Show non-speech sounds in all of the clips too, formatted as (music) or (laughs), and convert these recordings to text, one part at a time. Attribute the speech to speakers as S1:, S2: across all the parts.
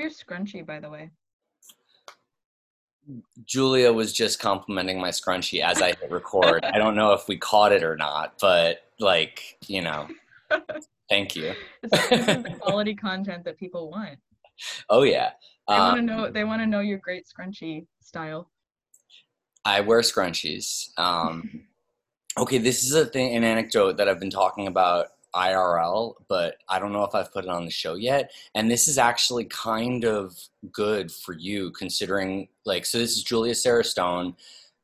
S1: your scrunchie, by the way.
S2: Julia was just complimenting my scrunchie as I hit record. I don't know if we caught it or not, but like, you know, thank you.
S1: This is, the quality content that people want.
S2: Oh yeah.
S1: They want to
S2: Um,
S1: know. They want to know your great scrunchie style.
S2: I wear scrunchies. Um, okay, this is a thing, an anecdote that I've been talking about IRL, but I don't know if I've put it on the show yet. And this is actually kind of good for you, considering like, so this is Julia Sarah Stone,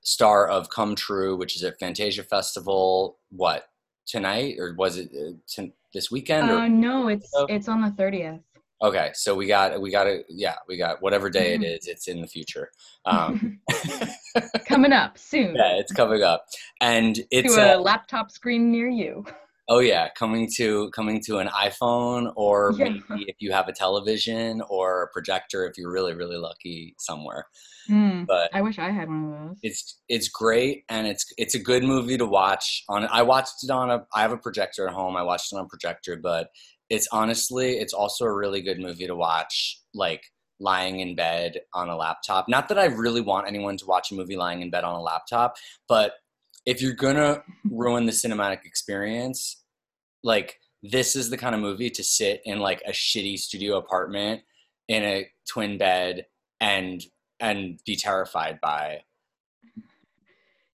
S2: star of Come True, which is at Fantasia Festival. What tonight, or was it uh, t- this weekend?
S1: Uh, no, it's it's on the thirtieth.
S2: okay, so we got we got to yeah, we got whatever day it
S1: Mhm.
S2: is. It's in the future. (laughs) Um,
S1: Coming up soon (laughs)
S2: yeah, it's coming up, and it's
S1: to a
S2: uh,
S1: laptop screen near you.
S2: Oh yeah, coming to coming to an iPhone or
S1: Yeah.
S2: maybe if you have a television or a projector if you're really really lucky somewhere.
S1: Hmm,
S2: But
S1: I wish I had one of those.
S2: it's it's great and it's it's a good movie to watch on I watched it on a I have a projector at home. I watched it on a projector, but it's honestly it's also a really good movie to watch like lying in bed on a laptop. Not that I really want anyone to watch a movie lying in bed on a laptop, but if you're going (laughs) to ruin the cinematic experience, like this is the kind of movie to sit in like a shitty studio apartment in a twin bed and and be terrified by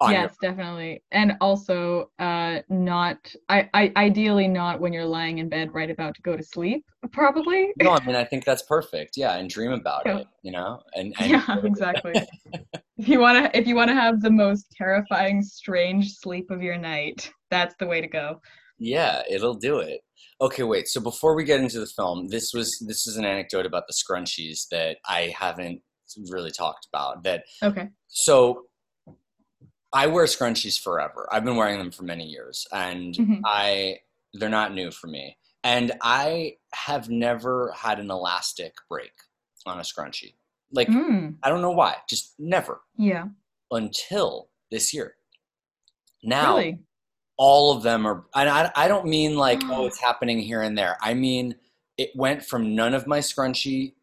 S2: on your-
S1: yes, definitely, and also uh, not. I, I ideally not when you're lying in bed right about to go to sleep. Probably.
S2: no i mean i think that's perfect yeah and dream (laughs) about
S1: Yeah.
S2: it you know and, and
S1: yeah, exactly. (laughs) if you want to, if you want to have the most terrifying, strange sleep of your night, that's the way to go.
S2: Yeah it'll do it okay wait so before we get into the film this was this is an anecdote about the scrunchies that i haven't really talked about that
S1: Okay.
S2: so i wear scrunchies forever i've been wearing them for many years and
S1: Mhm.
S2: i they're not new for me and i have never had an elastic break on a scrunchie like
S1: Mm,
S2: i don't know why just never
S1: yeah.
S2: until this year now
S1: Really.
S2: All of them are and I, I don't mean like oh mm. it's happening here and there. I mean it went from none of my scrunchy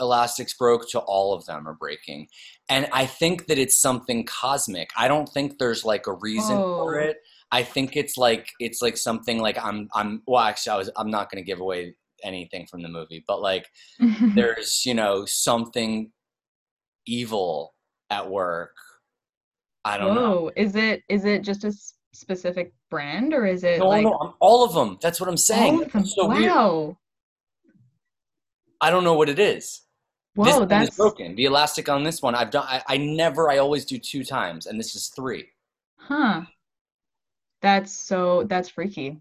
S2: elastics broke to all of them are breaking. And i think that it's something cosmic. I don't think there's like a reason for
S1: oh.
S2: it. I think it's like it's like something like i'm i'm well actually i was i'm not going to give away anything from the movie but like (laughs) there's you know something evil at work. I don't know.
S1: Whoa. Is it is it just a specific brand or is it
S2: no,
S1: like
S2: no, I'm- all of them. That's what I'm saying.
S1: all of them?
S2: So weird.
S1: wow.
S2: I don't know what it is. this
S1: Whoa,
S2: one
S1: that's
S2: broken. The elastic on this one, I've done. I, I never. I always do two times, and this is three.
S1: huh. That's so that's freaky.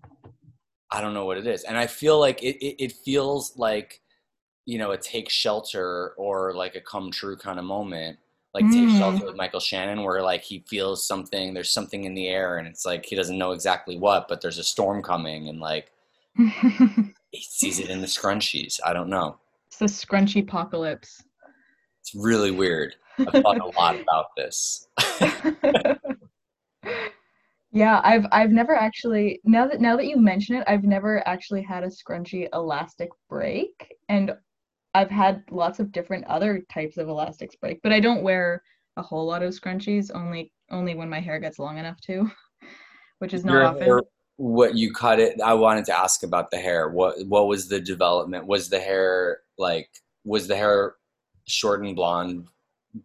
S2: I don't know what it is, and I feel like it. It, it feels like, you know, a take shelter or like a come true kind of moment. Like take
S1: Mm.
S2: shelter with Michael Shannon, where like he feels something. There's something in the air, and it's like he doesn't know exactly what, but there's a storm coming, and like (laughs) he sees it in the scrunchies. I don't know.
S1: it's the scrunchy apocalypse.
S2: It's really weird. I've thought a lot (laughs) about this. (laughs)
S1: yeah, I've I've never actually now that now that you mention it, I've never actually had a scrunchy elastic break, and I've had lots of different other types of elastics break, but I don't wear a whole lot of scrunchies. Only only when my hair gets long enough to, (laughs) which is not
S2: Your
S1: often.
S2: hair- what you cut it? I wanted to ask about the hair. What what was the development? Was the hair like was the hair short and blonde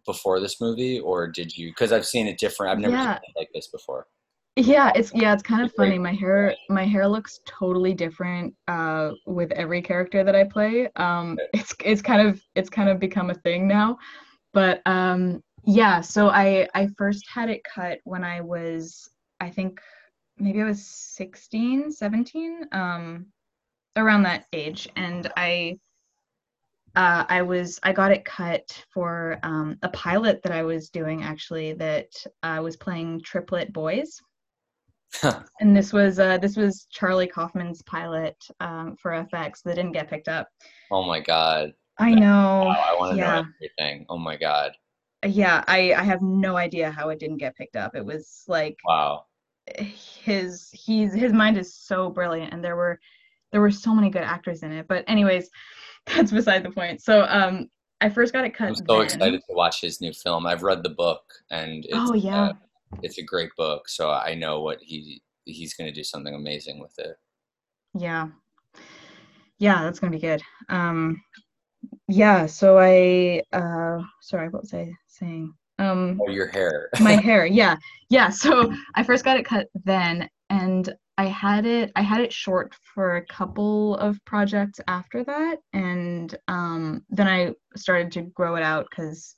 S2: before this movie, or did you? Because I've seen it different. I've never
S1: Yeah.
S2: seen it like this before.
S1: Yeah, it's yeah, it's kind of funny. My hair my hair looks totally different uh with every character that I play. Um it's it's kind of it's kind of become a thing now. But um yeah, so I I first had it cut when I was I think maybe I was 16, 17, um around that age and I uh, I was I got it cut for um, a pilot that I was doing actually that I was playing triplet boys (laughs) and this was uh, this was Charlie Kaufman's pilot um, for FX that didn't get picked up.
S2: Oh my god!
S1: I know.
S2: Wow, I want to
S1: yeah,
S2: know everything. Oh my god!
S1: yeah. I I have no idea how it didn't get picked up. It was like
S2: Wow.
S1: his he's his mind is so brilliant, and there were there were so many good actors in it. But anyways, (laughs) that's beside the point. So um, I first got it cut.
S2: I'm so
S1: then.
S2: excited to watch his new film. I've read the book, and it's,
S1: Oh yeah,
S2: uh, it's a great book. So I know what he he's going to do something amazing with it.
S1: yeah, yeah. That's gonna be good. Um, yeah. So I uh, sorry, what was I saying? Um,
S2: Oh, your hair. (laughs)
S1: my hair yeah yeah so (laughs) i first got it cut then and i had it i had it short for a couple of projects after that and um, then i started to grow it out because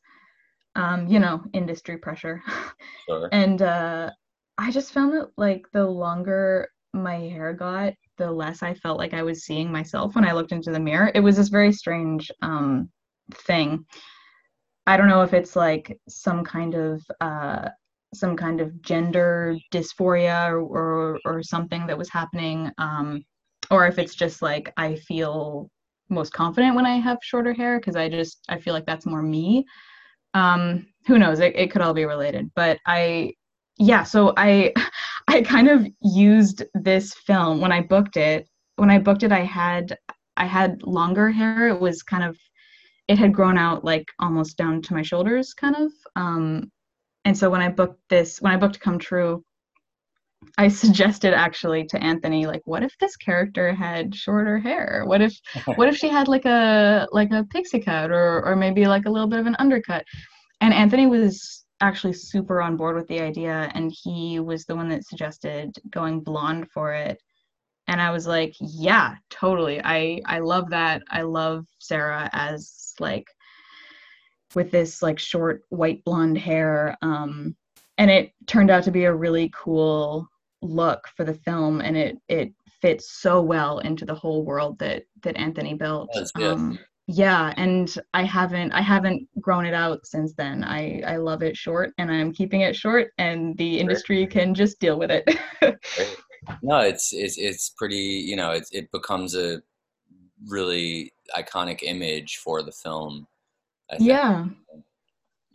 S1: um, you know industry pressure (laughs)
S2: Sure.
S1: and uh, i just found that like the longer my hair got the less i felt like i was seeing myself when i looked into the mirror it was this very strange um, thing I don't know if it's like some kind of uh, some kind of gender dysphoria or, or or something that was happening, um, or if it's just like I feel most confident when I have shorter hair because I just I feel like that's more me. Um, who knows? It, it could all be related, but I yeah. So I (laughs) I kind of used this film when I booked it. When I booked it, I had I had longer hair. It was kind of it had grown out like almost down to my shoulders kind of um and so when i booked this when i booked come true i suggested actually to anthony like what if this character had shorter hair? What if (laughs) what if she had like a like a pixie cut or or maybe like a little bit of an undercut? And anthony was actually super on board with the idea and he was the one that suggested going blonde for it. And i was like yeah totally. I i love that. I love sarah as like with this like short white blonde hair. Um and it turned out to be a really cool look for the film and it it fits so well into the whole world that that anthony built um yeah and i haven't i haven't grown it out since then i i love it short and i'm keeping it short and the industry can just deal with it (laughs)
S2: No, it's it's it's pretty. You know, it it becomes a really iconic image for the film. I think.
S1: yeah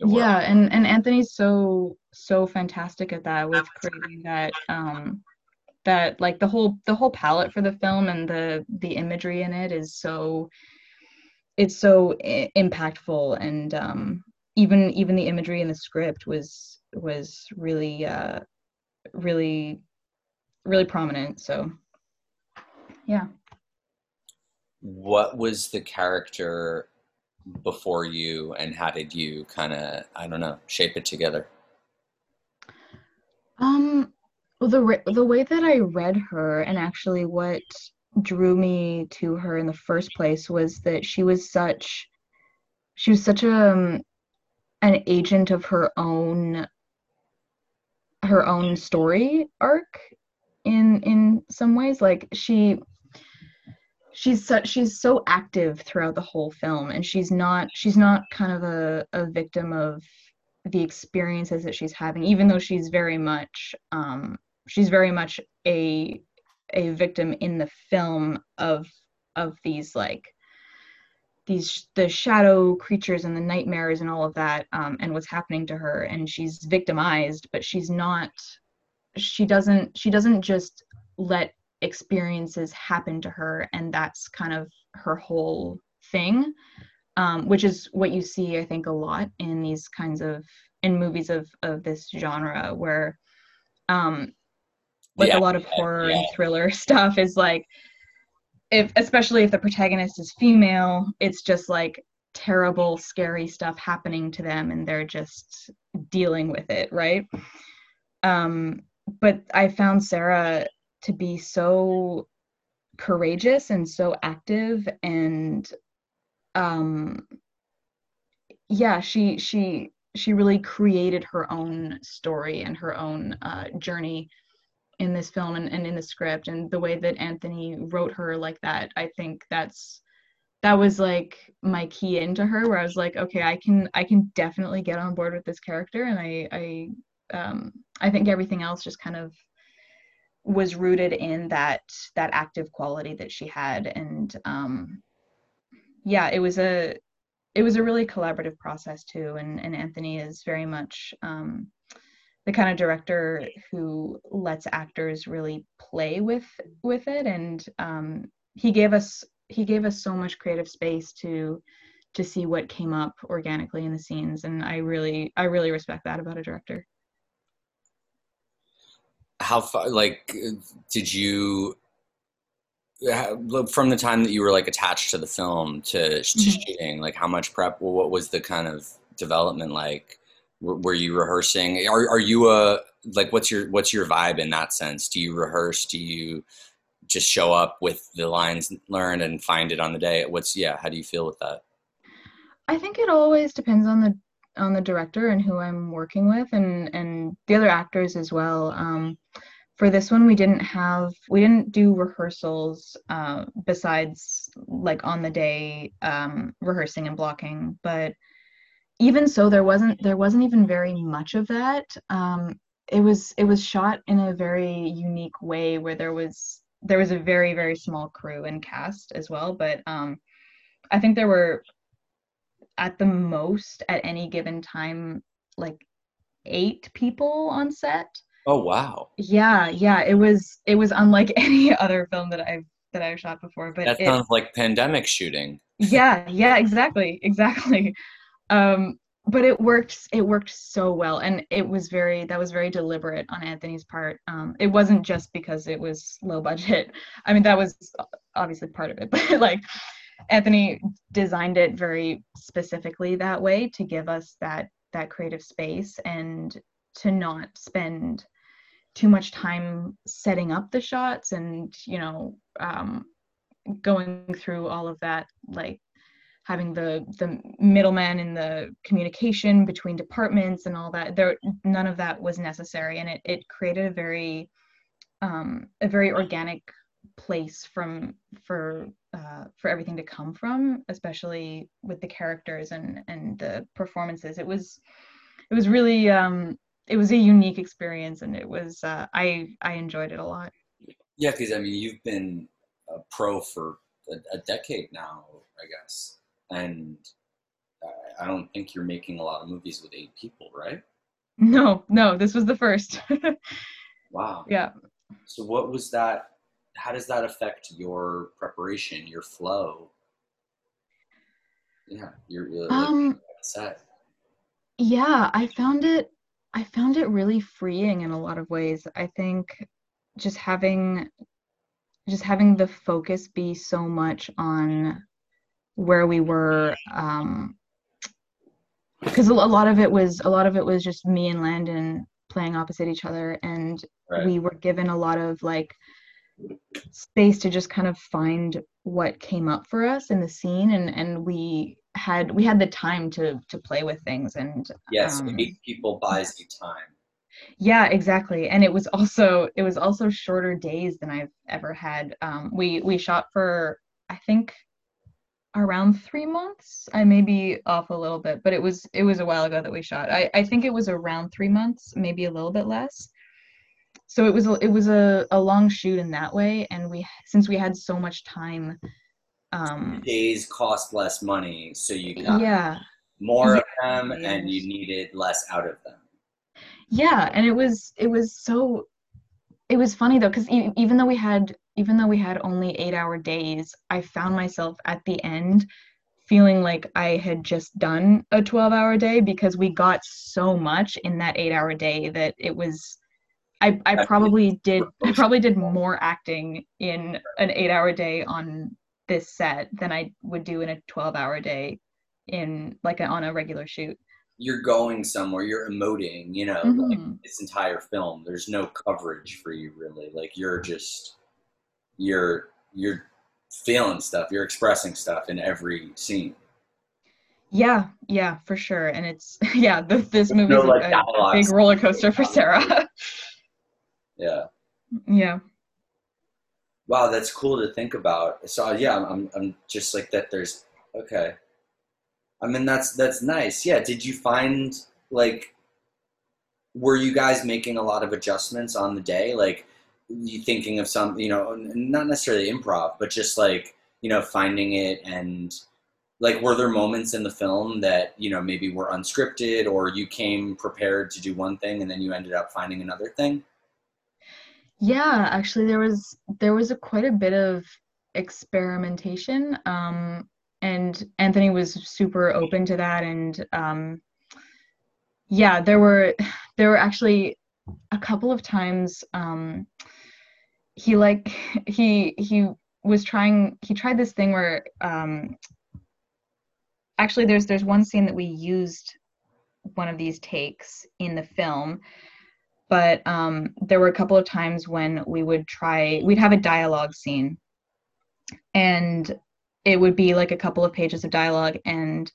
S1: yeah and and anthony's so so fantastic at that with creating that um that like the whole the whole palette for the film and the the imagery in it is so it's so I- impactful and um even even the imagery in the script was was really uh really really prominent so yeah
S2: What was the character before you, and how did you kind of I don't know shape it together?
S1: Um, well, the re- the way that I read her and actually what drew me to her in the first place was that she was such she was such a um, an agent of her own her own story arc in in some ways. Like she she's such she's so active throughout the whole film and she's not she's not kind of a, a victim of the experiences that she's having even though she's very much um she's very much a a victim in the film of of these like these the shadow creatures and the nightmares and all of that um, and what's happening to her. And she's victimized but she's not she doesn't she doesn't just let experiences happen to her and that's kind of her whole thing um, which is what you see i think a lot in these kinds of in movies of of this genre where um like
S2: Yeah,
S1: a lot of horror
S2: yeah.
S1: and thriller (laughs) stuff is like if especially if the protagonist is female it's just like terrible scary stuff happening to them and they're just dealing with it right um but i found sarah to be so courageous and so active and um yeah she she she really created her own story and her own uh, journey in this film and, and in the script and the way that anthony wrote her like that i think that's that was like my key into her where i was like okay i can i can definitely get on board with this character and i i um i think everything else just kind of was rooted in that that active quality that she had. And um yeah it was a it was a really collaborative process too. And and anthony is very much um the kind of director who lets actors really play with with it. And um he gave us he gave us so much creative space to to see what came up organically in the scenes. And i really i really respect that about a director.
S2: How far like did you from the time that you were like attached to the film to, to mm-hmm. shooting like how much prep what was the kind of development like were, you rehearsing? Are, are you a like what's your what's your vibe in that sense? Do you rehearse? Do you just show up with the lines learned and find it on the day? What's yeah how do you feel with that?
S1: I think it always depends on the on the director and who i'm working with and and the other actors as well. Um, for this one we didn't have we didn't do rehearsals uh, besides like on the day um, rehearsing and blocking but even so there wasn't there wasn't even very much of that. Um, it was it was shot in a very unique way where there was there was a very very small crew and cast as well but um i think there were at the most at any given time like eight people on set.
S2: Oh wow.
S1: Yeah yeah it was it was unlike (laughs) any other film that i've that i've shot before but
S2: that
S1: it,
S2: sounds like pandemic shooting.
S1: Yeah yeah exactly exactly um but it worked it worked so well and it was very that was very deliberate on anthony's part. Um, it wasn't just because it was low budget. (laughs) I mean that was obviously part of it (laughs) but like anthony designed it very specifically that way to give us that that creative space and to not spend too much time setting up the shots and you know um, going through all of that like having the the middleman in the communication between departments and all that there none of that was necessary. And it, it created a very um, a very organic place from for uh, for everything to come from especially with the characters and and the performances. It was it was really um it was a unique experience and it was uh, i i enjoyed it a lot.
S2: Yeah because i mean you've been a pro for a, a decade now i guess and I don't think you're making a lot of movies with eight people, right?
S1: No, no, this was the first. (laughs)
S2: wow.
S1: Yeah.
S2: So what was that? How does that affect your preparation, your flow? Yeah, you're, you're
S1: um, set. Yeah, I found it. I found it really freeing in a lot of ways. I think just having just having the focus be so much on where we were um because a lot of it was a lot of it was just me and landon playing opposite each other and right. we were given a lot of like space to just kind of find what came up for us in the scene and and we had we had the time to to play with things and
S2: yes um, people buys you time
S1: yeah exactly and it was also it was also shorter days than i've ever had um we we shot for i think around three months. I may be off a little bit, but it was it was a while ago that we shot. I, I think it was around three months, maybe a little bit less. So it was a, it was a, a long shoot in that way, and we since we had so much time. Um,
S2: days cost less money, so you got
S1: yeah
S2: more yeah, of them, and you needed less out of them.
S1: Yeah, and it was it was so it was funny though because even though we had even though we had only eight hour days, I found myself at the end feeling like I had just done a 12 hour day because we got so much in that eight hour day that it was. I, I probably did (laughs) I probably did more acting in an eight hour day on this set than I would do in a 12 hour day in like a, on a regular shoot
S2: you're going somewhere you're emoting you know mm-hmm. like this entire film there's no coverage for you really like you're just you're you're feeling stuff you're expressing stuff in every scene.
S1: Yeah yeah for sure. And it's (laughs) yeah the, this movie no, like, a, a big roller coaster for sarah. (laughs)
S2: Yeah.
S1: Yeah.
S2: Wow that's cool to think about. So yeah i'm, I'm just like that there's okay. I mean that's that's nice. Yeah did you find like were you guys making a lot of adjustments on the day? Like you thinking of some, you know, not necessarily improv, but just like, you know, finding it and like were there moments in the film that, you know, maybe were unscripted or you came prepared to do one thing and then you ended up finding another thing?
S1: Yeah, actually there was there was a quite a bit of experimentation. Um, and Anthony was super open to that. And um, yeah, there were (sighs) there were actually a couple of times um, he like he he was trying he tried this thing where um, actually there's there's one scene that we used one of these takes in the film but um, there were a couple of times when we would try we'd have a dialogue scene and it would be like a couple of pages of dialogue and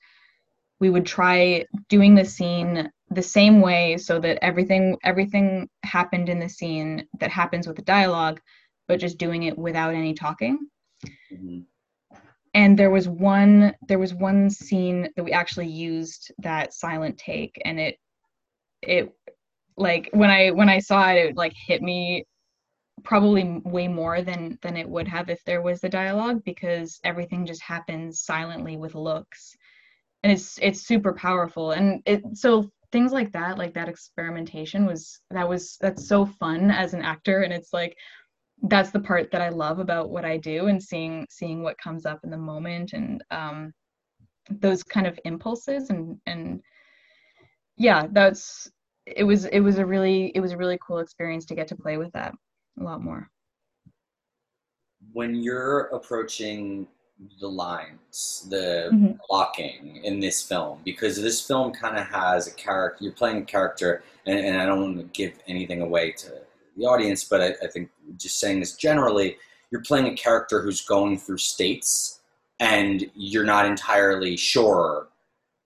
S1: we would try doing the scene the same way so that everything everything happened in the scene that happens with the dialogue but just doing it without any talking mm-hmm. and there was one there was one scene that we actually used that silent take and it it like when i when i saw it it like hit me probably way more than than it would have if there was the dialogue because everything just happens silently with looks and it's it's super powerful. And it so things like that like that experimentation was that was that's so fun as an actor. And it's like that's the part that i love about what i do and seeing seeing what comes up in the moment and um those kind of impulses and and yeah that's it was it was a really it was a really cool experience to get to play with that a lot more.
S2: When you're approaching the lines, the mm-hmm. blocking in this film, because this film kind of has a character. You're playing a character, and, and, I don't want to give anything away to the audience, but I, I think just saying this generally, you're playing a character who's going through states, and you're not entirely sure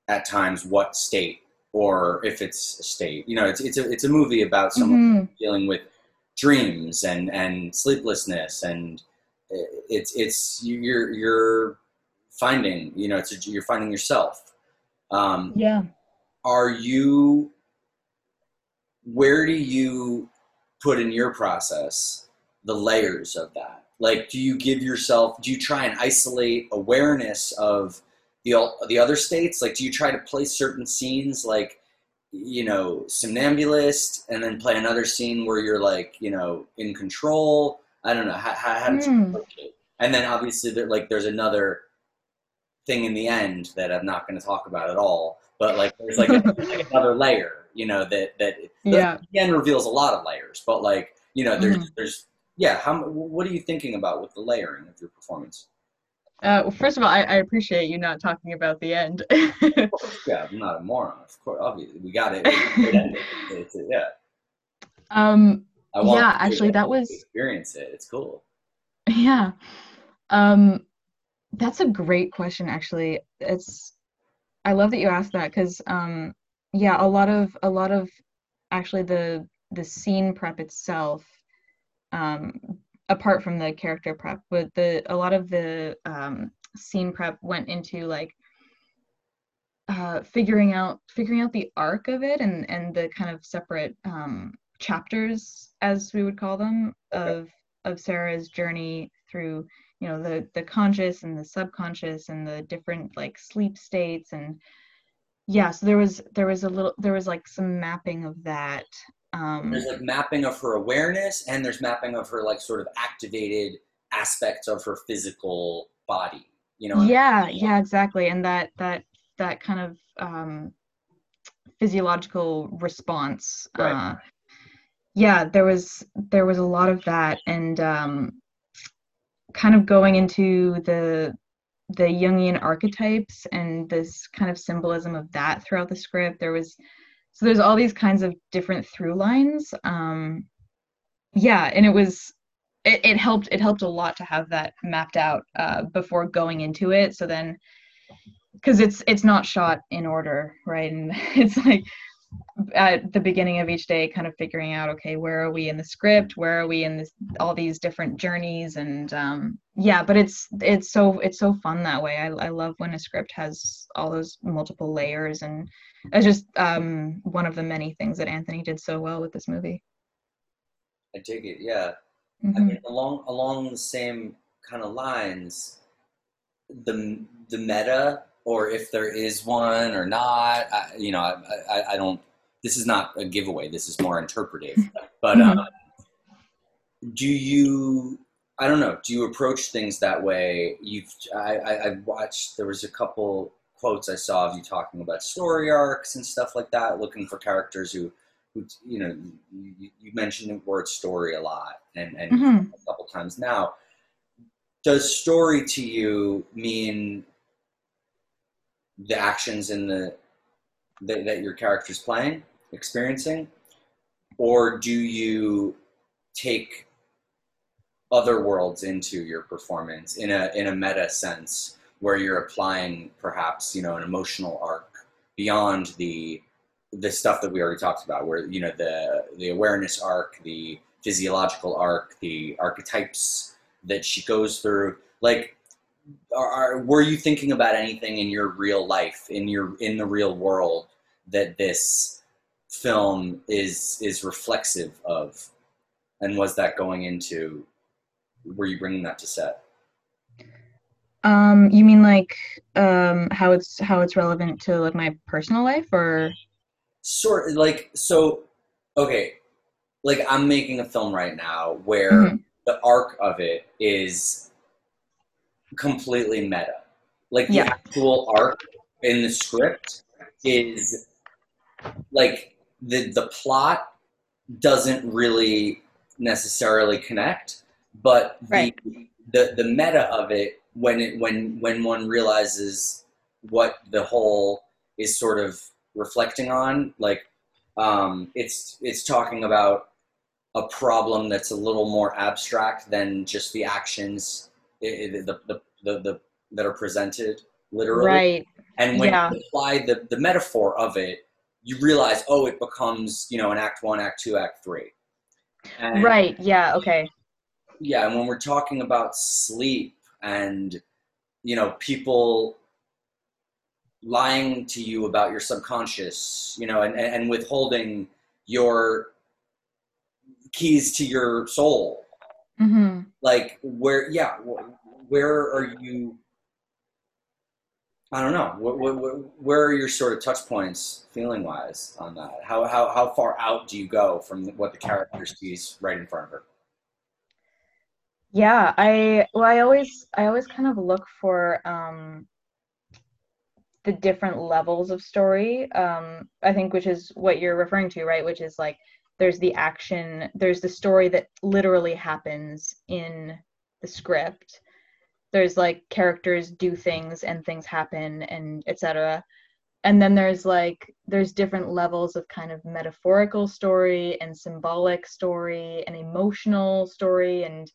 S2: at times what state or if it's a state. You know, it's it's a it's a movie about someone mm-hmm. dealing with dreams and and sleeplessness and it's it's you're you're finding you know it's a, you're finding yourself.
S1: Um, yeah.
S2: are you where do you put in your process the layers of that? Like do you give yourself do you try and isolate awareness of the the other states? Like do you try to play certain scenes like you know somnambulist and then play another scene where you're like you know in control I don't know how, how, how mm. it. And then obviously there, like there's another thing in the end that I'm not going to talk about at all. But like there's like, a, (laughs) like another layer, you know, that that
S1: yeah
S2: again reveals a lot of layers. But like you know, there's mm there's yeah. How what are you thinking about with the layering of your performance?
S1: Uh, well, first of all, I, I, appreciate you not talking about the end. (laughs)
S2: yeah, I'm not a moron. Of course, obviously, we got it. (laughs) It's, yeah.
S1: Um, I want yeah, actually, that was
S2: experience it. It's cool.
S1: Yeah, um, that's a great question. Actually, it's I love that you asked that because um, yeah, a lot of a lot of actually the the scene prep itself, um, apart from the character prep, but the a lot of the um, scene prep went into like uh, figuring out figuring out the arc of it and and the kind of separate um, chapters as we would call them of of sarah's journey through you know the the conscious and the subconscious and the different like sleep states. And yeah so there was there was a little there was like some mapping of that um
S2: there's like mapping of her awareness and there's mapping of her like sort of activated aspects of her physical body you know
S1: yeah yeah exactly. And that that that kind of um physiological response right. uh yeah there was there was a lot of that and um, kind of going into the the jungian archetypes and this kind of symbolism of that throughout the script. There was so there's all these kinds of different through lines um, yeah and it was it, it helped it helped a lot to have that mapped out uh, before going into it. So then because it's it's not shot in order right? And (laughs) it's like at the beginning of each day kind of figuring out okay where are we in the script? Where are we in this all these different journeys? And um yeah but it's it's so it's so fun that way. I, I love when a script has all those multiple layers. And it's just um one of the many things that anthony did so well with this movie.
S2: I dig it yeah. Mm-hmm. i mean along along the same kind of lines the the meta or if there is one or not. I, you know, I, I, I, don't. This is not a giveaway. This is more interpretive. (laughs) But mm-hmm. um, do you? I don't know. Do you approach things that way? You've I, I, I watched. There was a couple quotes I saw of you talking about story arcs and stuff like that, looking for characters who, who you know, you, you mentioned the word story a lot and, and
S1: Mhm.
S2: a couple times now. Does story to you mean the actions in the that, that your character's playing, experiencing, or do you take other worlds into your performance in a in a meta sense where you're applying perhaps you know an emotional arc beyond the the stuff that we already talked about where you know the the awareness arc the physiological arc the archetypes that she goes through? Like are, are, were you thinking about anything in your real life in your in the real world that this film is is reflexive of? And was that going into were you bringing that to set?
S1: Um, you mean like um how it's how it's relevant to like my personal life or?
S2: Sort like so okay like i'm making a film right now where
S1: Mhm.
S2: the arc of it is completely meta like the
S1: Yeah.
S2: actual arc in the script is like the the plot doesn't really necessarily connect but the the the meta of it when it when when one realizes what the whole is sort of reflecting on like um it's it's talking about a problem that's a little more abstract than just the actions i i the, the, the, the that are presented literally.
S1: Right.
S2: And when
S1: Yeah.
S2: you apply the, the metaphor of it, you realize, oh, it becomes, you know, an act one, act two, act three. And,
S1: right. Yeah. Okay.
S2: Yeah, and when we're talking about sleep and, you know, people lying to you about your subconscious, you know, and, and withholding your keys to your soul,
S1: hmm
S2: like where, yeah, where are you? I don't know. Where, where, where are your sort of touch points, feeling wise, on that? How, how how far out do you go from what the character sees right in front of her?
S1: yeah I well I always I always kind of look for um the different levels of story um I think which is what you're referring to right which is like there's the action there's the story that literally happens in the script. There's like characters do things and things happen and etc and then there's like there's different levels of kind of metaphorical story and symbolic story and emotional story and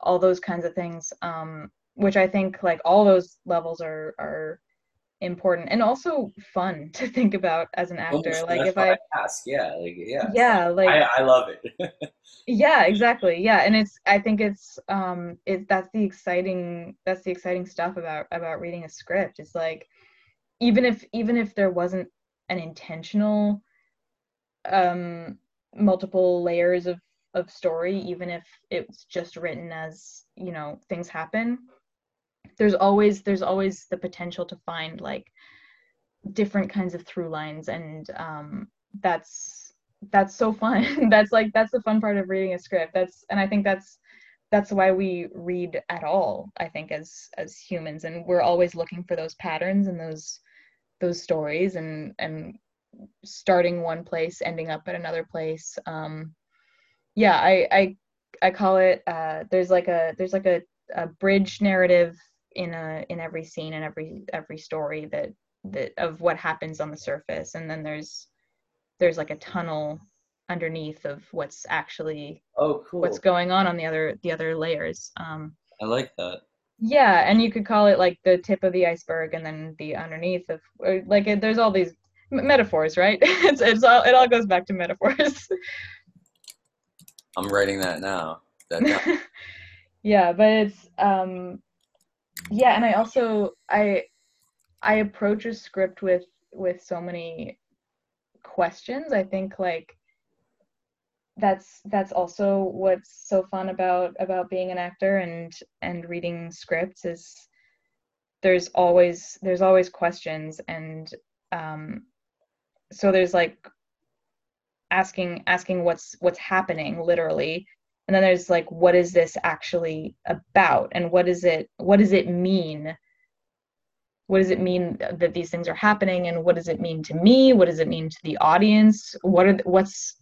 S1: all those kinds of things um which i think like all those levels are are important and also fun (laughs) to think about as an actor like if
S2: why
S1: i
S2: ask, yeah, like yeah,
S1: yeah like
S2: I, I love it.
S1: yeah exactly. Yeah and it's i think it's um it that's the exciting that's the exciting stuff about about reading a script. It's like even if even if there wasn't an intentional um multiple layers of of story even if it's just written as you know things happen there's always there's always the potential to find like different kinds of through lines and um that's that's so fun. (laughs) That's like that's the fun part of reading a script. That's and i think that's that's why we read at all i think as as humans and we're always looking for those patterns and those those stories and and starting one place ending up at another place. Um yeah i i i call it uh there's like a there's like a, a bridge narrative in a in every scene and every every story that that of what happens on the surface and then there's there's like a tunnel underneath of what's actually
S2: oh, cool.
S1: what's going on on the other the other layers um
S2: I like that.
S1: yeah and you could call it like the tip of the iceberg and then the underneath of or, like it, there's all these m- metaphors right (laughs) it's it's all it all goes back to metaphors (laughs)
S2: I'm writing that now. That (laughs)
S1: yeah but it's um yeah and i also i i approach a script with with so many questions. I think like that's that's also what's so fun about about being an actor and and reading scripts is there's always there's always questions and um so there's like asking asking what's what's happening literally and then there's like what is this actually about? And what is it what does it mean? What does it mean that these things are happening? And what does it mean to me? What does it mean to the audience? What are what's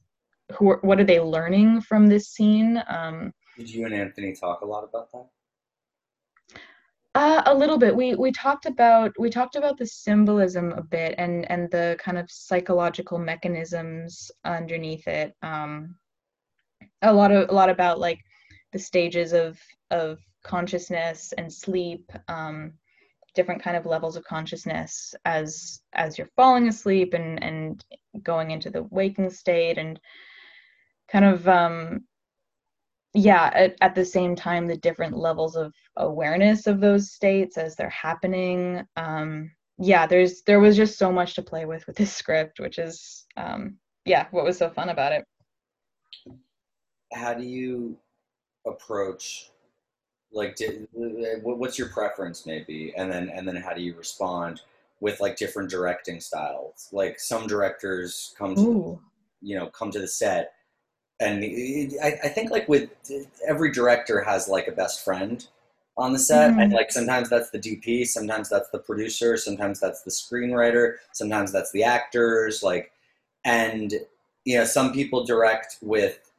S1: who are, what are they learning from this scene? Um,
S2: did you and anthony talk a lot about that?
S1: Uh, a little bit. We we talked about we talked about the symbolism a bit and and the kind of psychological mechanisms underneath it. Um, a lot of a lot about like the stages of of consciousness and sleep um, different kind of levels of consciousness as as you're falling asleep and and going into the waking state and kind of um yeah at, at the same time the different levels of awareness of those states as they're happening. Um yeah there's there was just so much to play with with this script which is um yeah what was so fun about it
S2: how do you approach like did, what's your preference maybe and then and then how do you respond with like different directing styles like some directors come to Ooh. you know come to the set and I, I think like with every director has like a best friend on the set mm. and like sometimes that's the dp sometimes that's the producer sometimes that's the screenwriter sometimes that's the actors like and you know some people direct with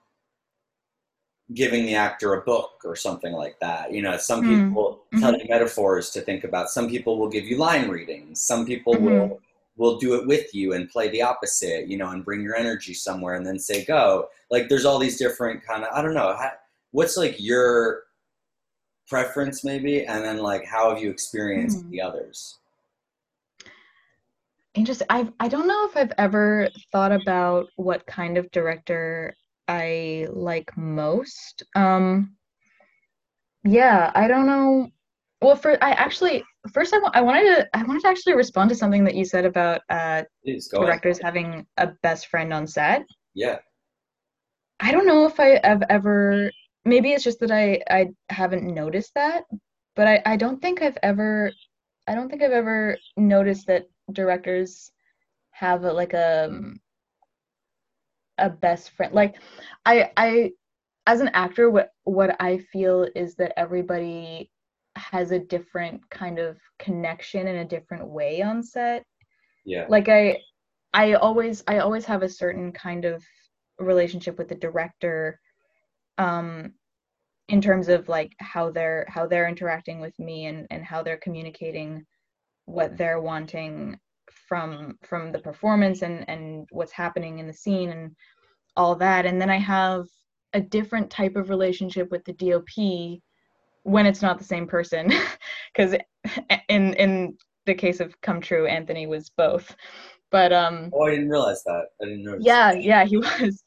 S2: giving the actor a book or something like that. You know, some mm. people mm-hmm. tell you metaphors to think about. Some people will give you line readings. Some people mm-hmm. will will do it with you and play the opposite, you know, and bring your energy somewhere and then say go. Like there's all these different kind of I don't know, how, what's like your preference maybe and then like how have you experienced mm. the others?
S1: Interesting. I I don't know if I've ever thought about what kind of director I like most. Um, yeah, I don't know. Well, for I actually first I, I wanted to I wanted to actually respond to something that you said about uh, directors ahead. having a best friend on set.
S2: Yeah.
S1: I don't know if I have ever. Maybe it's just that I I haven't noticed that, but I I don't think I've ever. I don't think I've ever noticed that directors have a, like a um, a best friend like i i as an actor what what i feel is that everybody has a different kind of connection in a different way on set.
S2: Yeah.
S1: Like i i always i always have a certain kind of relationship with the director um in terms of like how they're how they're interacting with me and and how they're communicating what they're wanting from from the performance and and what's happening in the scene and all that. And then i have a different type of relationship with the dop when it's not the same person (laughs) because in in the case of come true anthony was both. But um
S2: oh i didn't realize that. I didn't know.
S1: Yeah yeah he (laughs) was.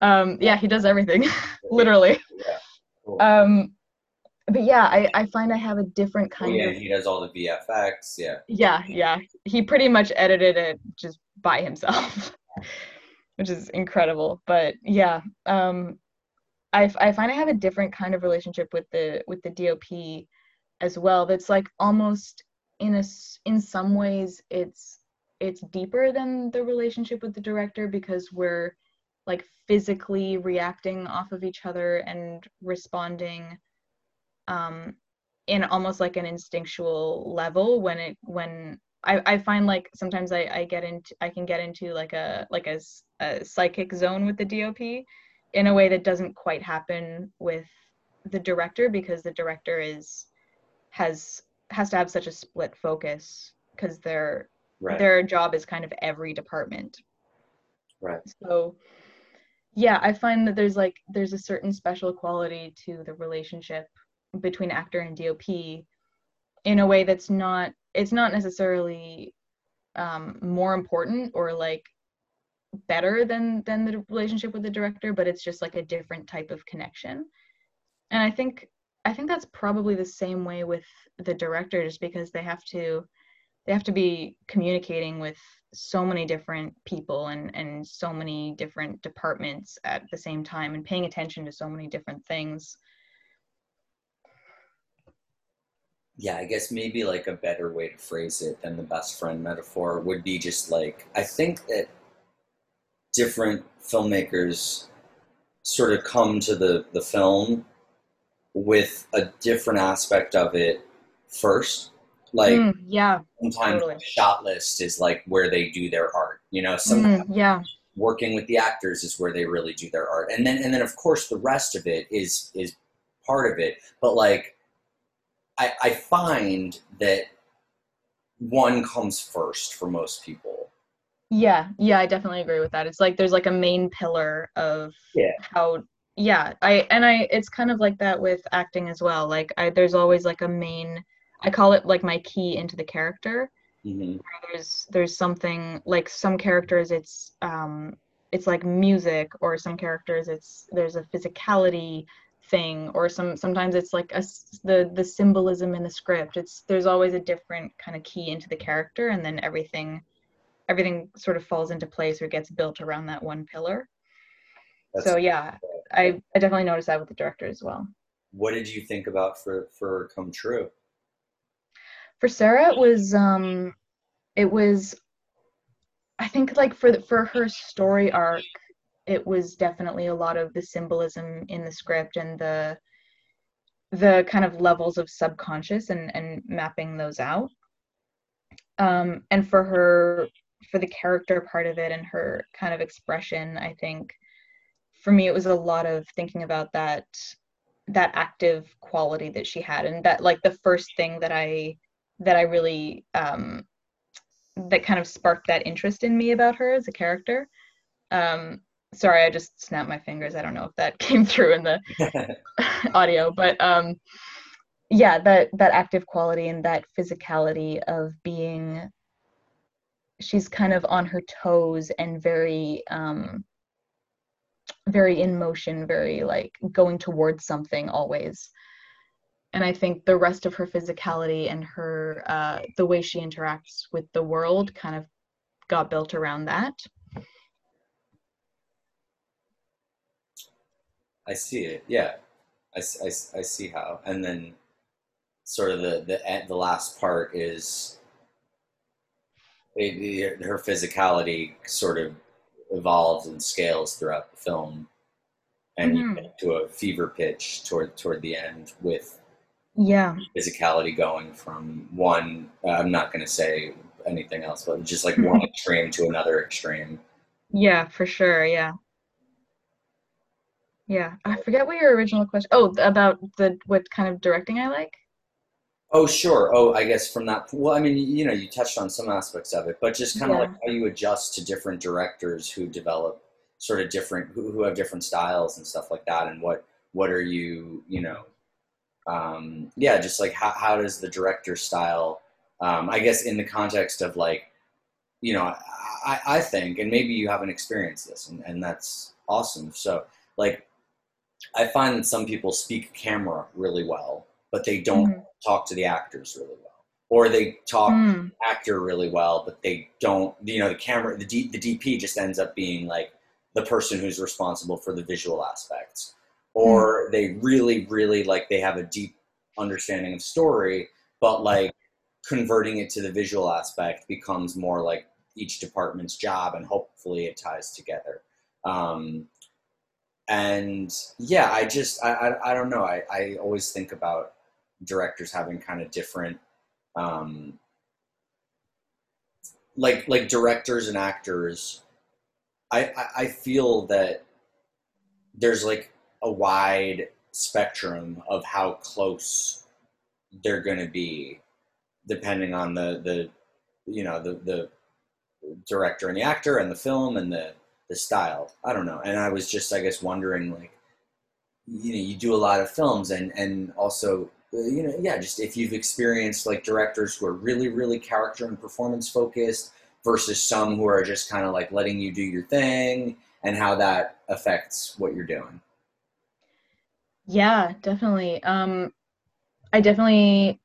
S1: Um yeah he does everything (laughs) literally. Yeah. Cool. um but yeah, I, I find I have a different oh, kind
S2: yeah,
S1: of.
S2: he does all the VFX. Yeah.
S1: Yeah, yeah. He pretty much edited it just by himself, (laughs) which is incredible. But yeah, um, I, I find I have a different kind of relationship with the with the DOP as well. That's like almost in a in some ways it's it's deeper than the relationship with the director because we're like physically reacting off of each other and responding um, in almost like an instinctual level when it when I, I find like sometimes I, I get into I can get into like a like a, a psychic zone with the DOP in a way that doesn't quite happen with the director because the director is has has to have such a split focus because their right. their job is kind of every department
S2: right
S1: so yeah i find that there's like there's a certain special quality to the relationship between actor and DOP in a way that's not it's not necessarily um, more important or like better than than the relationship with the director but it's just like a different type of connection. And i think i think that's probably the same way with the director just because they have to they have to be communicating with so many different people and and so many different departments at the same time and paying attention to so many different things
S2: yeah, I guess maybe like a better way to phrase it than the best friend metaphor would be just like I think that different filmmakers sort of come to the the film with a different aspect of it first. Like
S1: Mm, yeah.
S2: sometimes
S1: totally.
S2: the shot list is like where they do their art. You know, sometimes
S1: Mm, yeah.
S2: working with the actors is where they really do their art and then and then of course the rest of it is is part of it but like i i find that one comes first for most people
S1: Yeah, yeah, I definitely agree with that. It's like there's like a main pillar of
S2: Yeah.
S1: how yeah, I and I it's kind of like that with acting as well. Like I there's always like a main I call it like my key into the character.
S2: hmm
S1: There's there's something like some characters it's um it's like music or some characters it's there's a physicality thing or some sometimes it's like a the the symbolism in the script. It's there's always a different kind of key into the character and then everything everything sort of falls into place or gets built around that one pillar.
S2: That's,
S1: so yeah, I, I definitely noticed that with the director as well.
S2: what did you think about for for come true
S1: For Sarah, it was um, it was, I think like for the, for her story arc, it was definitely a lot of the symbolism in the script and the the kind of levels of subconscious and and mapping those out. Um, and for her for the character part of it and her kind of expression, I think for me it was a lot of thinking about that that active quality that she had and that like the first thing that I that I really um that kind of sparked that interest in me about her as a character. Um sorry, I just snapped my fingers. I don't know if that (laughs) came through in the (laughs) audio, but um yeah, that that active quality and that physicality of being she's kind of on her toes and very um very in motion, very like going towards something always. And I think the rest of her physicality and her uh the way she interacts with the world kind of got built around that.
S2: I see it yeah I, I, I see how and then sort of the the the last part is it, it- her physicality sort of evolves and scales throughout the film and
S1: Mhm.
S2: get to a fever pitch toward toward the end with
S1: Yeah.
S2: physicality going from one i'm not going to say anything else but just like (laughs) one extreme to another extreme
S1: Yeah, for sure. Yeah. Yeah. I forget what your original question. Oh, about the what kind of directing I like.
S2: oh sure oh i guess from that well i mean you know you touched on some aspects of it but just kind of
S1: Yeah.
S2: like how you adjust to different directors who develop sort of different who, who have different styles and stuff like that and what what are you you know um yeah just like how, how does the director style um i guess in the context of like you know i i think and maybe you haven't experienced this and, and that's awesome so like i find that some people speak camera really well but they don't
S1: Mhm.
S2: talk to the actors really well or they talk
S1: Mm,
S2: actor really well, but they don't. You know, the camera, the D, the DP just ends up being like the person who's responsible for the visual aspects, or they really, really like they have a deep understanding of story, but like converting it to the visual aspect becomes more like each department's job, and hopefully it ties together. Um, and yeah, I just I, I, I don't know. I, I always think about directors having kind of different um, like like directors and actors I, I i feel that there's like a wide spectrum of how close they're going to be depending on the the you know the the director and the actor and the film and the the style i don't know and i was just i guess wondering like you know you do a lot of films and and also uh, you know yeah just if you've experienced like directors who are really really character and performance focused versus some who are just kind of like letting you do your thing and how that affects what you're doing
S1: yeah, definitely. Um, I definitely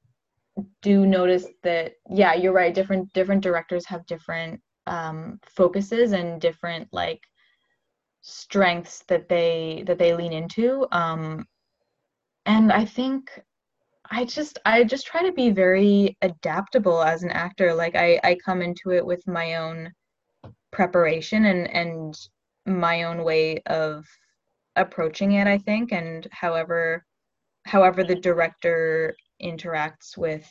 S1: do notice that. Yeah, you're right. Different different directors have different um, focuses and different like strengths that they that they lean into. Um, and I think I just I just try to be very adaptable as an actor. Like I I come into it with my own preparation and and my own way of approaching it i think and however however the director interacts with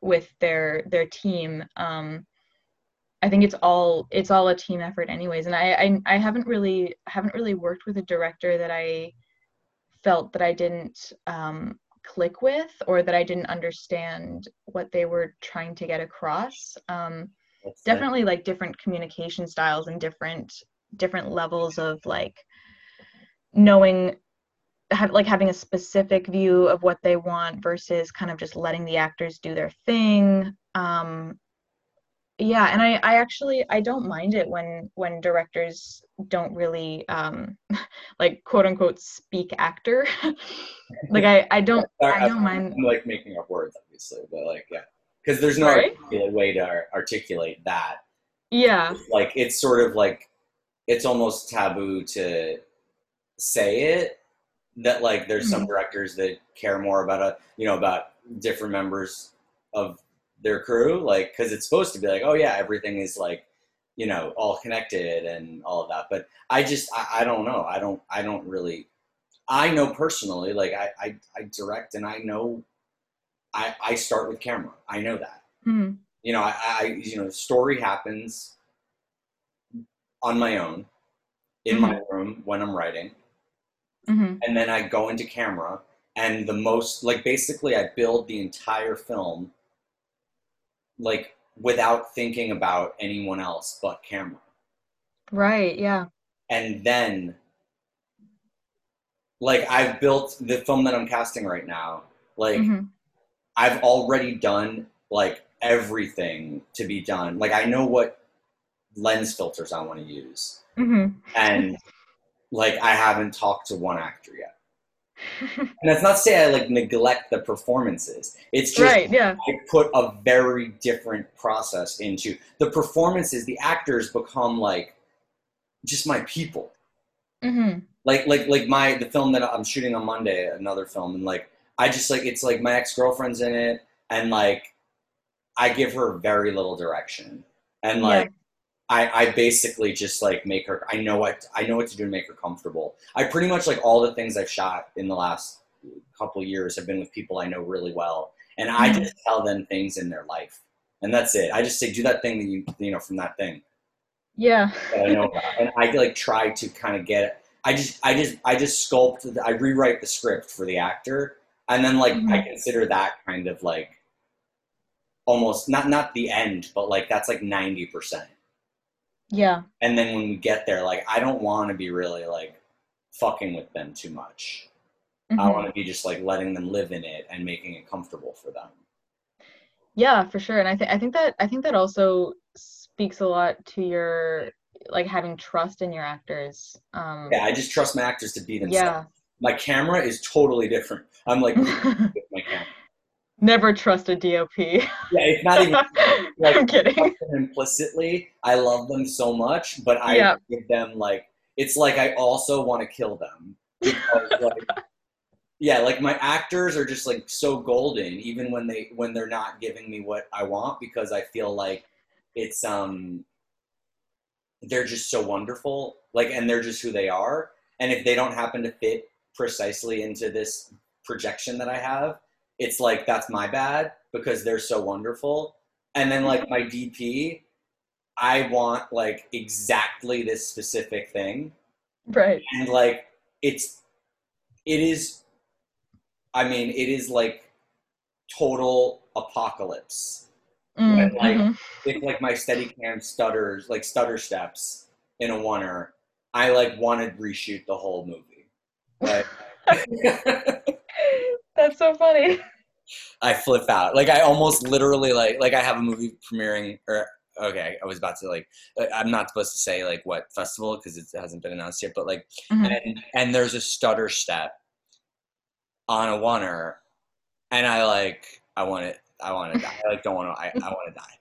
S1: with their their team um i think it's all it's all a team effort anyways. And i i, I haven't really haven't really worked with a director that i felt that i didn't um click with or that i didn't understand what they were trying to get across. Um definitely like different communication styles and different different levels of like knowing have, like having a specific view of what they want versus kind of just letting the actors do their thing. Um yeah and i i actually i don't mind it when when directors don't really um (laughs) like quote unquote speak actor (laughs) like i i don't i don't mind
S2: I'm like making up words, obviously, but like yeah, because there's no way to articulate that.
S1: yeah
S2: Like it's sort of like it's almost taboo to say it. That like there's some directors that care more about a you know about different members of their crew, like because it's supposed to be like oh yeah everything is like you know all connected and all of that. But I just I, I don't know. I don't I don't really I know personally, like I, I, I direct and I know I, I start with camera. I know that.
S1: Mhm.
S2: You know, I, I you know, the story happens on my own in my room when I'm writing.
S1: Mhm.
S2: And then I go into camera and the most like basically I build the entire film like without thinking about anyone else but camera.
S1: right yeah
S2: and then like I've built the film that I'm casting right now. Like
S1: Mhm.
S2: I've already done like everything to be done. Like I know what lens filters I want to use,
S1: Mhm.
S2: and like I haven't talked to one actor yet. (laughs) And that's not to say I like neglect the performances. It's just
S1: right yeah
S2: I put a very different process into the performances. The actors become like just my people.
S1: hmm
S2: like like like my the film that I'm shooting on Monday, another film, and like I just like it's like my ex girlfriend's in it, and like I give her very little direction, and like I I basically just like make her. I know what I know what to do to make her comfortable. I pretty much like all the things I've shot in the last couple of years have been with people I know really well, and I
S1: Mhm.
S2: just tell them things in their life, and that's it. I just say do that thing that you you know from that thing
S1: yeah
S2: I know and I like try to kind of get it. I just I just I just sculpt the- I rewrite the script for the actor and then like I
S1: Mhm.
S2: consider that kind of like almost not not the end but like that's like 90%.
S1: Yeah
S2: And then when we get there like I don't want to be really like fucking with them too much. I
S1: Mhm.
S2: want to be just like letting them live in it and making it comfortable for them.
S1: Yeah, for sure. And I think I think that I think that also speaks a lot to your like having trust in your actors. Um
S2: Yeah, I just trust my actors to be themselves.
S1: yeah.
S2: My camera is totally different. I'm like (laughs) with my camera.
S1: Never trust a DOP.
S2: Yeah, it's not even (laughs) like
S1: I'm kidding.
S2: implicitly i love them so much but i
S1: Yeah.
S2: give them like it's like i also want to kill them because, (laughs) like, yeah like my actors are just like so golden even when they when they're not giving me what i want because i feel like it's um they're just so wonderful like and they're just who they are and if they don't happen to fit precisely into this projection that i have it's like that's my bad because they're so wonderful. And then like my dp i want like exactly this specific thing.
S1: Right.
S2: and like it's it is i mean it is like total apocalypse.
S1: Mm,
S2: like,
S1: mhm.
S2: if like my steady cam stutters like stutter steps in a oneer i like want to reshoot the whole movie. But (laughs)
S1: That's so funny.
S2: i flip out like i almost literally like like i have a movie premiering or okay i was about to like uh, i'm not supposed to say like what festival because it hasn't been announced yet but like
S1: Mhm.
S2: and and there's a stutter step on a oneer and i like i want it i want to die i like don't want to i, I want to die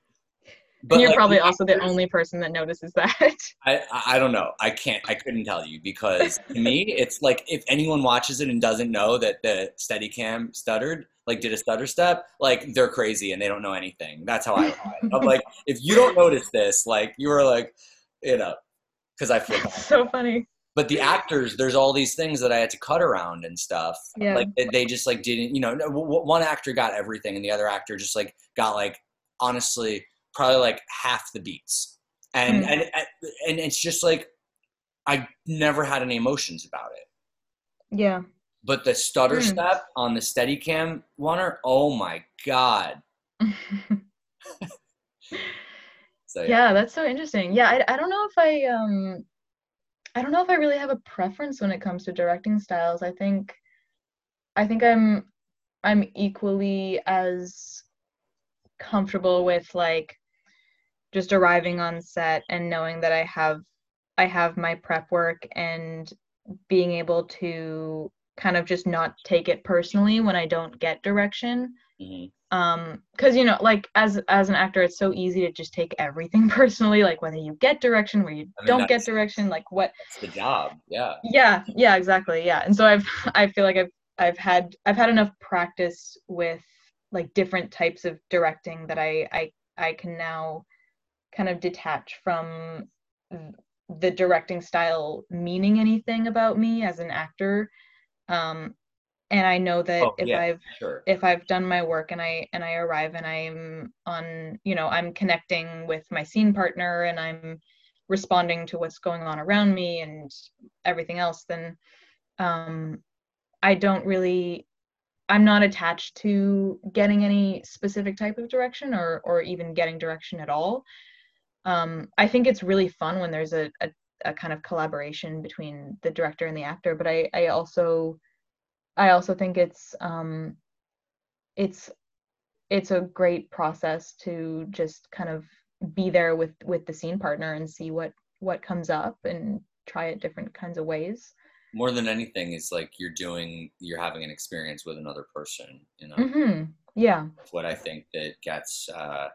S1: And you're
S2: like,
S1: probably also the only person that notices that. (laughs)
S2: I, I don't know. I can't. I couldn't tell you because to me, it's like if anyone watches it and doesn't know that the Steadicam stuttered, like did a stutter step, like they're crazy and they don't know anything. That's how I. I'm like, (laughs) if you don't notice this, like you were like, you know, because I feel (laughs)
S1: so funny.
S2: but the actors there's all these things that i had to cut around and stuff
S1: Yeah.
S2: like they- they just like didn't you know one actor got everything and the other actor just like got like honestly probably like half the beats and
S1: Mm.
S2: and and it's just like i never had any emotions about it
S1: Yeah.
S2: but the stutter
S1: Mm.
S2: step on the steadicam oneer oh my god (laughs) so
S1: yeah that's so interesting yeah I, I don't know if i um i don't know if i really have a preference when it comes to directing styles i think i think i'm i'm equally as comfortable with like just arriving on set and knowing that i have i have my prep work and being able to kind of just not take it personally when i don't get direction.
S2: Mhm.
S1: um because you know like as as an actor it's so easy to just take everything (laughs) personally like whether you get direction where you
S2: I mean,
S1: don't get direction like what
S2: it's the job yeah.
S1: Yeah yeah exactly yeah. And so i've i feel like i've i've had i've had enough practice with like different types of directing that i i i can now kind of detach from the directing style meaning anything about me as an actor um and i know that
S2: Oh,
S1: if
S2: yeah.
S1: i've
S2: sure
S1: if I've done my work and I and I arrive and I'm on, you know, I'm connecting with my scene partner and I'm responding to what's going on around me and everything else, then um, I don't really, I'm not attached to getting any specific type of direction or or even getting direction at all. Um, I think it's really fun when there's a, a a kind of collaboration between the director and the actor, but I I also I also think it's um it's it's a great process to just kind of be there with with the scene partner and see what what comes up and try it different kinds of ways.
S2: More than anything it's like you're doing you're having an experience with another person you know?
S1: Hmm yeah.
S2: What i think that gets uh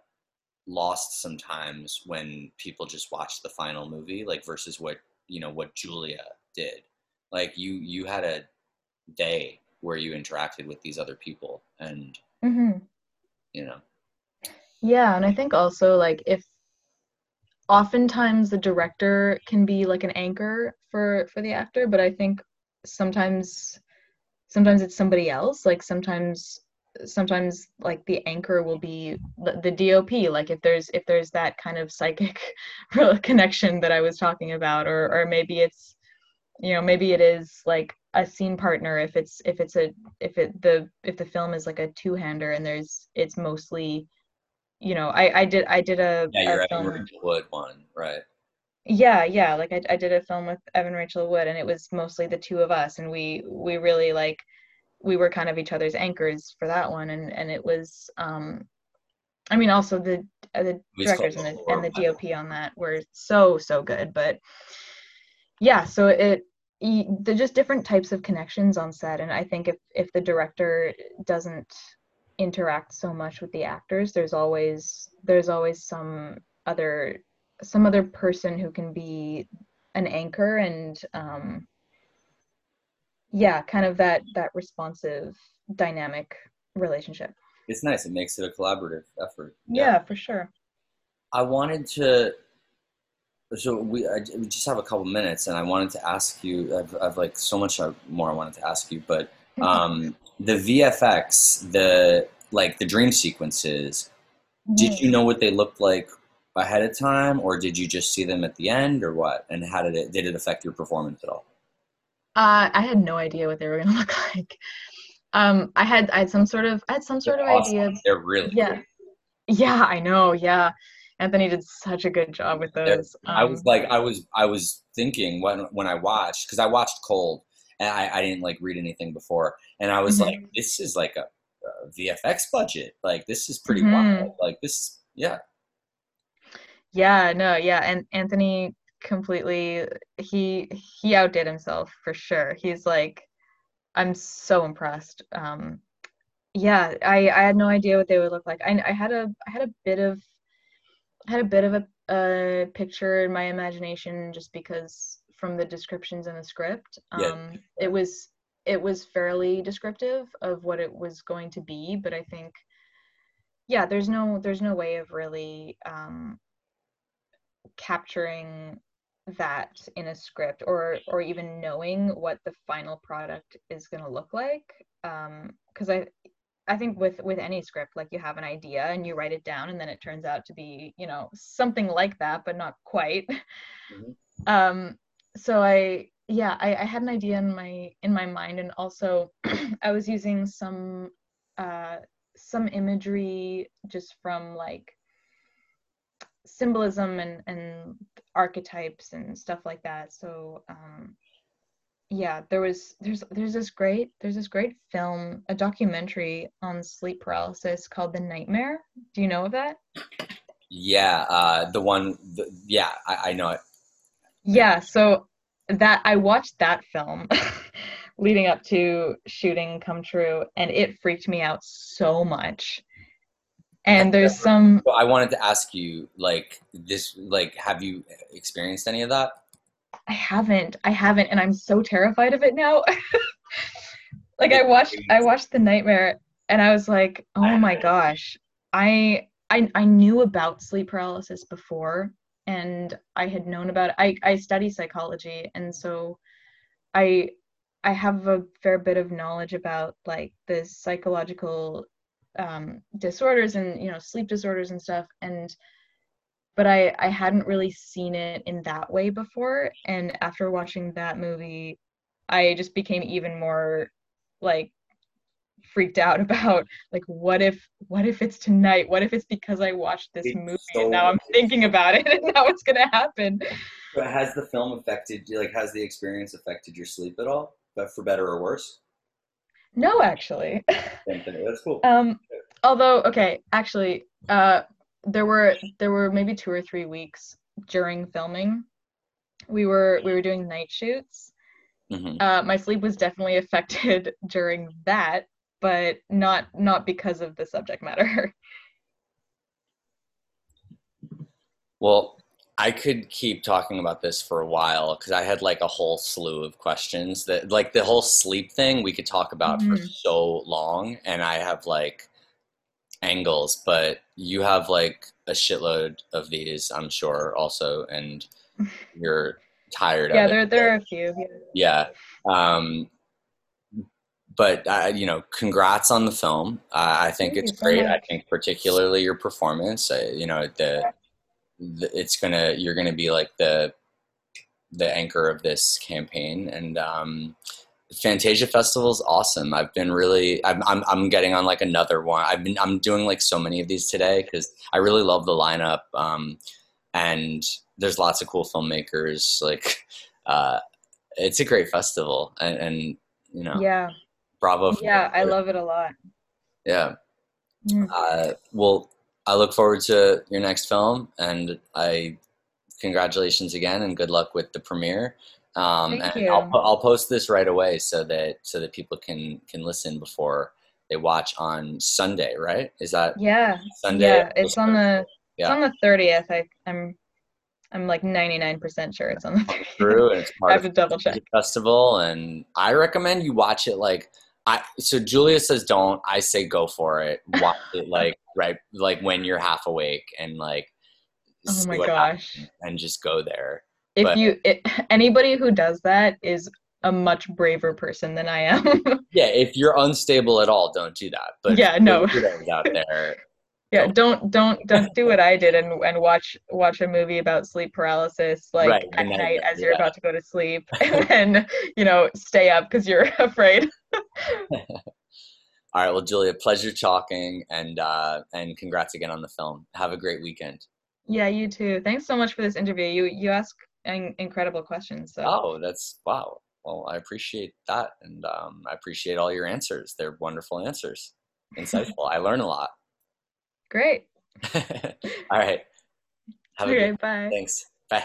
S2: lost sometimes when people just watch the final movie like versus what you know what julia did. Like you you had a day where you interacted with these other people and
S1: hmm
S2: you know.
S1: Yeah and i think also like if oftentimes the director can be like an anchor for for the actor but i think sometimes sometimes it's somebody else. Like sometimes sometimes like the anchor will be the, the dop like if there's if there's that kind of psychic (laughs) connection that i was talking about or or maybe it's you know maybe it is like a scene partner if it's if it's a if it the if the film is like a two-hander and there's it's mostly you know i i did i did a,
S2: yeah
S1: a
S2: you're at
S1: film
S2: Rachel wood one right.
S1: Yeah yeah like I, I did a film with evan rachel wood and it was mostly the two of us and we we really like we were kind of each other's anchors for that one. And and it was um i mean also the uh, the directors and the,
S2: the
S1: and the dop on that were so so good. But yeah so it they're just different types of connections on set. And i think if if the director doesn't interact so much with the actors there's always there's always some other some other person who can be an anchor. And um yeah kind of that that responsive dynamic relationship
S2: it's nice it makes it a collaborative effort
S1: yeah, for sure
S2: I wanted to. So we, I, we just have a couple minutes, and I wanted to ask you. I've, I've like so much more I wanted to ask you, but (laughs) um, the VFX, the like the dream sequences. Did you know what they looked like ahead of time, or did you just see them at the end, or what? And how did it did it affect your performance at all?
S1: Uh, I had no idea what they were gonna (laughs) look like. Um, I had I had some sort of I had some sort
S2: They're
S1: of
S2: awesome.
S1: idea.
S2: They're really
S1: Yeah, yeah, I know. Yeah, Anthony did such a good job with those.
S2: I was
S1: Um,
S2: like, I was, I was thinking when when I watched because I watched Cold and I, I didn't like read anything before, and I was
S1: Mhm.
S2: like, this is like a, a VFX budget. Like this is pretty
S1: Mhm.
S2: wild. Like this, yeah.
S1: yeah, no, yeah, and Anthony completely he he outdid himself for sure. He's like, I'm so impressed. Um, yeah, I I had no idea what they would look like. I I had a I had a bit of I had a bit of a, a picture in my imagination just because from the descriptions in the script.
S2: Yeah.
S1: Um, it was it was fairly descriptive of what it was going to be, but I think yeah, there's no there's no way of really um, capturing that in a script or or even knowing what the final product is going to look like um because i i think with with any script like you have an idea and you write it down and then it turns out to be you know something like that but not quite mm-hmm. (laughs) um so i yeah I, I had an idea in my in my mind and also (clears throat) i was using some uh some imagery just from like symbolism and and archetypes and stuff like that. So um yeah there was there's there's this great there's this great film a documentary on sleep paralysis called the nightmare. Do you know of that?
S2: Yeah uh the one the, yeah I, I know it.
S1: Yeah so that i watched that film (laughs) leading up to shooting come true and it freaked me out so much and there's some
S2: i wanted to ask you like this like have you experienced any of that?
S1: I haven't. I haven't and i'm so terrified of it now. (laughs) Like i watched i watched the nightmare and i was like oh my gosh. I i, I knew about sleep paralysis before and i had known about it. I i study psychology and so i i have a fair bit of knowledge about like the psychological um, disorders and you know sleep disorders and stuff. And but I I hadn't really seen it in that way before. And after watching that movie I just became even more like freaked out (laughs) about like what if what if it's tonight? What if it's because I watched this it's movie so and now I'm (laughs) thinking about it and now it's gonna happen?
S2: But has the film affected like has the experience affected your sleep at all? But for better or worse
S1: no, actually. (laughs)
S2: That's cool.
S1: Um, although, okay, actually, uh, there were there were maybe two or three weeks during filming. We were we were doing night shoots. Mm-hmm. Uh, my sleep was definitely (laughs) affected during that, but not not because of the subject matter. (laughs)
S2: Well, I could keep talking about this for a while because I had like a whole slew of questions that like the whole sleep thing we could talk about mm-hmm. for so long and I have like angles but you have like a shitload of these I'm sure also and (laughs) you're tired
S1: yeah,
S2: of
S1: there, there are a few.
S2: Yeah. Um, but uh, you know, congrats on the film. Uh, I think Thank it's great. So I think particularly your performance. Uh, you know, the it's gonna you're gonna be like the the anchor of this campaign and um, Fantasia Festival is awesome. I've been really, I'm, I'm, I'm, getting on like another one. I've been, I'm doing like so many of these today because I really love the lineup. Um, and there's lots of cool filmmakers. Like, (laughs) uh, it's a great festival and, and you know,
S1: yeah,
S2: bravo.
S1: Yeah. I love it a lot.
S2: Yeah. Mm. Uh, well, I look forward to your next film, and I congratulations again, and good luck with the premiere. Um,
S1: Thank
S2: and
S1: you.
S2: I'll, I'll post this right away so that so that people can can listen before they watch on Sunday. Right? Is that
S1: yeah
S2: Sunday?
S1: Yeah, it's on the yeah. it's on the thirtieth. I I'm I'm like 99% sure it's on the 30th.
S2: True, and it's part (laughs)
S1: I have to double check.
S2: festival, and I recommend you watch it like I. So Julia says don't. I say go for it. Watch it like right? Like when you're half awake and like
S1: oh my gosh.
S2: and just go there.
S1: If but, you it, (laughs) anybody who does that is a much braver person than i am. (laughs)
S2: Yeah if you're unstable at all don't do that. But
S1: yeah no.
S2: out there (laughs)
S1: yeah don't. don't don't do what i did and and watch watch a movie about sleep paralysis like right, at night as you're about to go to sleep and then you know stay up because you're afraid
S2: all right. Well, Julia, pleasure talking, and uh, and congrats again on the film. Have a great weekend.
S1: Yeah, you too. Thanks so much for this interview. You you ask in- incredible questions. So.
S2: Oh, that's wow. Well, I appreciate that, and um, I appreciate all your answers. They're wonderful answers, insightful. I learn a lot. (laughs)
S1: Great.
S2: all right.
S1: Have okay, a good. Bye.
S2: Thanks. Bye.